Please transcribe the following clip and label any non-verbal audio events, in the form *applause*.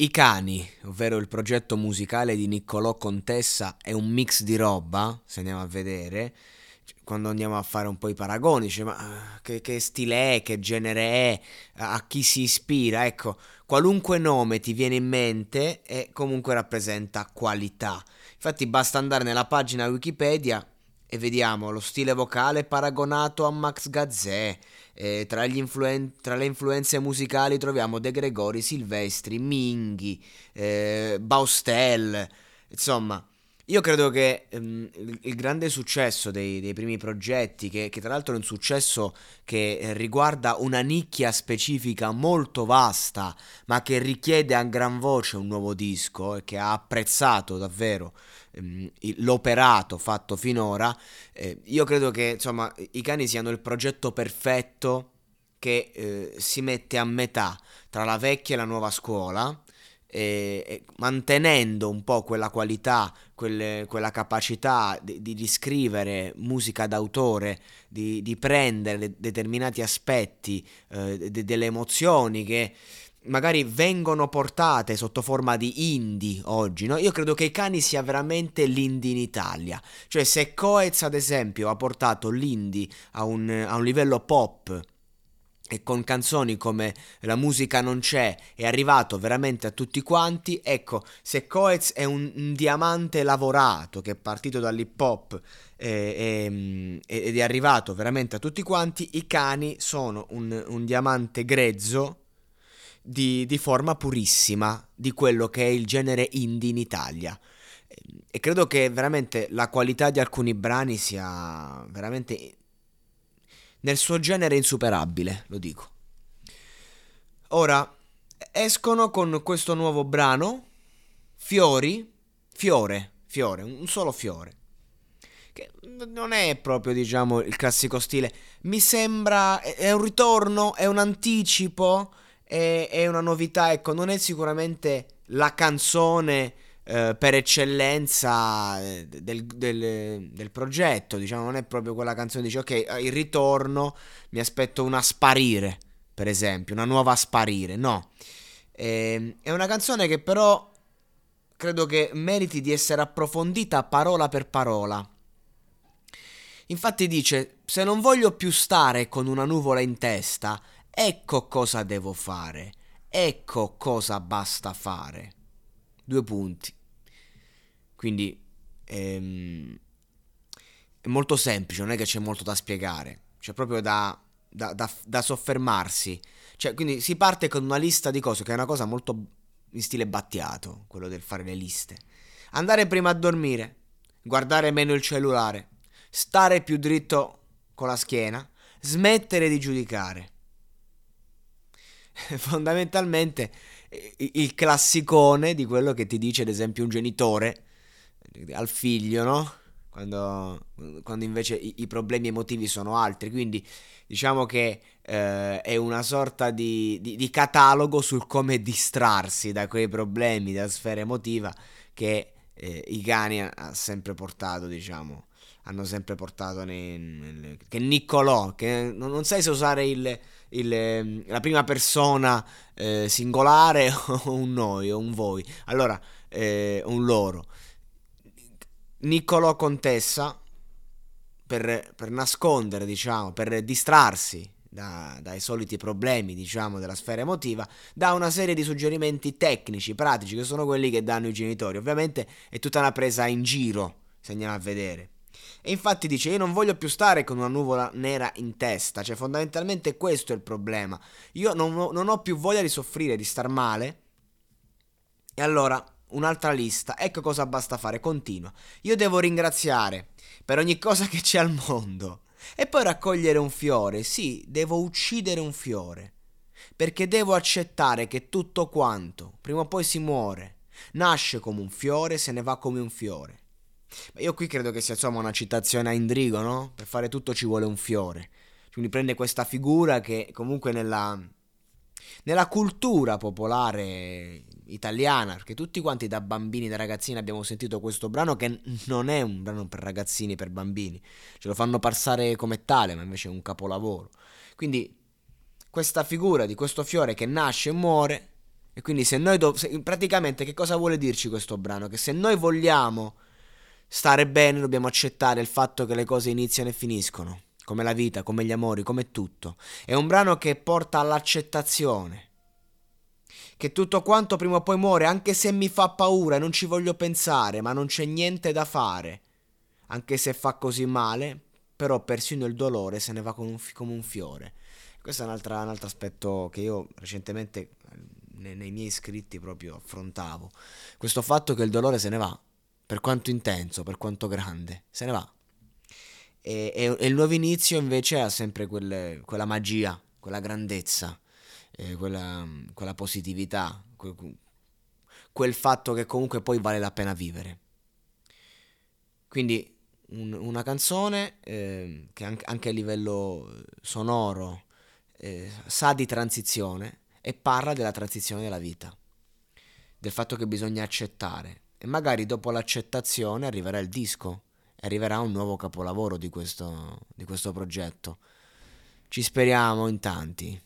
I cani, ovvero il progetto musicale di Niccolò Contessa, è un mix di roba, se andiamo a vedere. Quando andiamo a fare un po' i paragoni, dice, ma ah, che, che stile è, che genere è, a chi si ispira, ecco, qualunque nome ti viene in mente e comunque rappresenta qualità. Infatti basta andare nella pagina Wikipedia e vediamo lo stile vocale paragonato a Max Gazzè. Eh, tra, influen- tra, le influenze musicali troviamo De Gregori, Silvestri, Minghi, eh, Baustel, insomma. Io credo che ehm, il, grande successo dei, dei primi progetti, che, che, tra l'altro è un successo che riguarda una nicchia specifica molto vasta, ma che richiede a gran voce un nuovo disco e che ha apprezzato davvero ehm, l'operato fatto finora, eh, io credo che insomma i cani siano il progetto perfetto che eh, si mette a metà tra la vecchia e la nuova scuola. E, e mantenendo un po' quella qualità, quelle, quella capacità di, di, scrivere musica d'autore, di, di prendere determinati aspetti eh, de, delle emozioni che magari vengono portate sotto forma di indie oggi, no? Io credo che i cani sia veramente l'indie in Italia. Cioè, se Coez, ad esempio, ha portato l'indie a un, a un livello pop e con canzoni come La musica non c'è è arrivato veramente a tutti quanti, ecco, se Coez è un, un diamante lavorato che è partito dall'hip hop eh, eh, ed è arrivato veramente a tutti quanti, i cani sono un, un diamante grezzo di, di, forma purissima di quello che è il genere indie in Italia. E credo che veramente la qualità di alcuni brani sia veramente nel suo genere insuperabile, lo dico. Ora escono con questo nuovo brano, Fiori, Fiore, Fiore, un solo fiore. Che non è proprio, diciamo, il classico stile. Mi sembra è un ritorno, è un anticipo è, è una novità, ecco, non è sicuramente la canzone eh, per eccellenza eh, del, del, del, progetto, diciamo, non è proprio quella canzone dice ok, eh, il ritorno mi aspetto una sparire, per esempio, una nuova sparire, no. E, ehm, è una canzone che però credo che meriti di essere approfondita parola per parola. Infatti dice, se non voglio più stare con una nuvola in testa, Ecco cosa devo fare. Ecco cosa basta fare. Due punti. Quindi ehm, è molto semplice, non è che c'è molto da spiegare. C'è proprio da, da, da, da soffermarsi. Cioè, quindi si parte con una lista di cose, che è una cosa molto in stile battiato, quello del fare le liste. Andare prima a dormire, guardare meno il cellulare, stare più dritto con la schiena, smettere di giudicare. *laughs* fondamentalmente il classicone di quello che ti dice ad esempio un genitore al figlio, no? Quando, quando invece i, i, problemi emotivi sono altri. Quindi diciamo che eh, è una sorta di, di, di, catalogo sul come distrarsi da quei problemi della sfera emotiva che eh, i cani ha sempre portato, diciamo, hanno sempre portato nei, nel, che Niccolò, che non, non sai se usare il, il, ehm, la prima persona eh, singolare *laughs* o un noi o un voi. Allora, eh, un loro. Niccolò Contessa, per, per nascondere, diciamo, per distrarsi da, dai soliti problemi, diciamo, della sfera emotiva, dà una serie di suggerimenti tecnici, pratici, che sono quelli che danno i genitori. Ovviamente è tutta una presa in giro, se andiamo a vedere. E infatti dice: Io non voglio più stare con una nuvola nera in testa. Cioè, fondamentalmente questo è il problema. Io non non ho più voglia di soffrire, di star male. E allora, un'altra lista. Ecco cosa basta fare. Continua. Io devo ringraziare per ogni cosa che c'è al mondo. E poi raccogliere un fiore. Sì, devo uccidere un fiore. Perché devo accettare che tutto quanto, prima o poi si muore. Nasce come un fiore, se ne va come un fiore. Io qui credo che sia insomma una citazione a Indrigo, no? Per fare tutto ci vuole un fiore. Quindi prende questa figura che comunque nella, nella cultura popolare italiana, perché tutti quanti da bambini, da ragazzini abbiamo sentito questo brano che non è un brano per ragazzini, per bambini, ce lo fanno passare come tale, ma invece è un capolavoro. Quindi questa figura di questo fiore che nasce e muore, e quindi se noi, do- se, praticamente che cosa vuole dirci questo brano? Che se noi vogliamo stare bene dobbiamo accettare il fatto che le cose iniziano e finiscono, come la vita, come gli amori, come tutto. È un brano che porta all'accettazione. Che tutto quanto prima o poi muore, anche se mi fa paura e non ci voglio pensare, ma non c'è niente da fare. Anche se fa così male, però persino il dolore se ne va come un, come un fiore. Questo è un altro, un altro, aspetto che io recentemente nei, nei miei scritti proprio affrontavo. Questo fatto che il dolore se ne va per quanto intenso, per quanto grande, se ne va. E, e, e il nuovo inizio invece ha sempre quelle, quella magia, quella grandezza, eh, quella, quella, positività, quel, quel, fatto che comunque poi vale la pena vivere. Quindi un, una canzone eh, che anche, a livello sonoro eh, sa di transizione e parla della transizione della vita, del fatto che bisogna accettare e magari dopo l'accettazione arriverà il disco e arriverà un nuovo capolavoro di questo, di questo progetto. Ci speriamo in tanti.